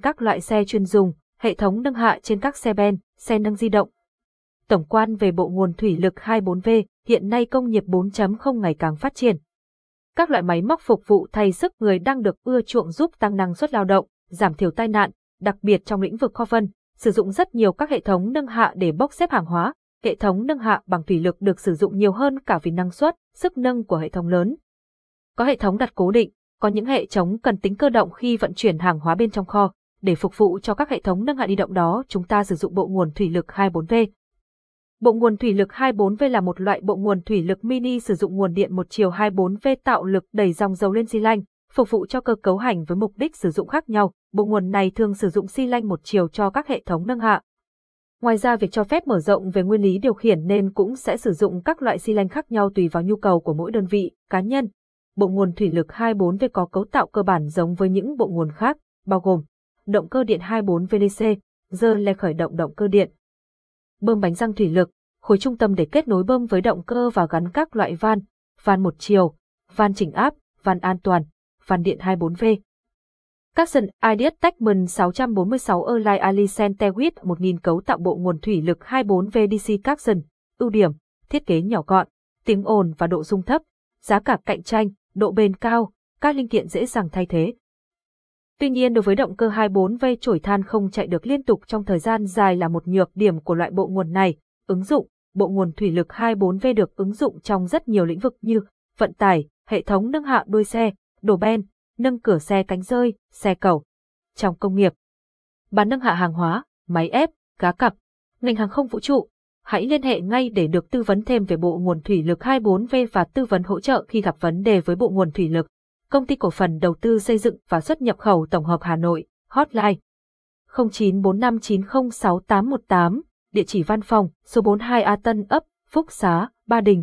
các loại xe chuyên dùng, hệ thống nâng hạ trên các xe ben, xe nâng di động. Tổng quan về bộ nguồn thủy lực 24V, hiện nay công nghiệp 4.0 ngày càng phát triển. Các loại máy móc phục vụ thay sức người đang được ưa chuộng giúp tăng năng suất lao động, giảm thiểu tai nạn, đặc biệt trong lĩnh vực kho phân, sử dụng rất nhiều các hệ thống nâng hạ để bốc xếp hàng hóa. Hệ thống nâng hạ bằng thủy lực được sử dụng nhiều hơn cả vì năng suất, sức nâng của hệ thống lớn. Có hệ thống đặt cố định, có những hệ thống cần tính cơ động khi vận chuyển hàng hóa bên trong kho. Để phục vụ cho các hệ thống nâng hạ đi động đó, chúng ta sử dụng bộ nguồn thủy lực 24V. Bộ nguồn thủy lực 24V là một loại bộ nguồn thủy lực mini sử dụng nguồn điện một chiều 24V tạo lực đẩy dòng dầu lên xi lanh, phục vụ cho cơ cấu hành với mục đích sử dụng khác nhau. Bộ nguồn này thường sử dụng xi lanh một chiều cho các hệ thống nâng hạ. Ngoài ra việc cho phép mở rộng về nguyên lý điều khiển nên cũng sẽ sử dụng các loại xi lanh khác nhau tùy vào nhu cầu của mỗi đơn vị, cá nhân. Bộ nguồn thủy lực 24V có cấu tạo cơ bản giống với những bộ nguồn khác, bao gồm động cơ điện 24 VDC, giờ le khởi động động cơ điện, bơm bánh răng thủy lực, khối trung tâm để kết nối bơm với động cơ và gắn các loại van, van một chiều, van chỉnh áp, van an toàn, van điện 24V. Capson Ideas Techman 646 Erlai Alicent Tewit 1000 cấu tạo bộ nguồn thủy lực 24V DC Capson, ưu điểm, thiết kế nhỏ gọn, tiếng ồn và độ dung thấp, giá cả cạnh tranh, độ bền cao, các linh kiện dễ dàng thay thế. Tuy nhiên đối với động cơ 24V chổi than không chạy được liên tục trong thời gian dài là một nhược điểm của loại bộ nguồn này. Ứng dụng, bộ nguồn thủy lực 24V được ứng dụng trong rất nhiều lĩnh vực như vận tải, hệ thống nâng hạ đuôi xe, đổ ben, nâng cửa xe cánh rơi, xe cầu. Trong công nghiệp, bán nâng hạ hàng hóa, máy ép, cá cặp, ngành hàng không vũ trụ, hãy liên hệ ngay để được tư vấn thêm về bộ nguồn thủy lực 24V và tư vấn hỗ trợ khi gặp vấn đề với bộ nguồn thủy lực. Công ty cổ phần đầu tư xây dựng và xuất nhập khẩu tổng hợp Hà Nội, hotline 0945906818, địa chỉ văn phòng số 42 A Tân ấp, Phúc Xá, Ba Đình,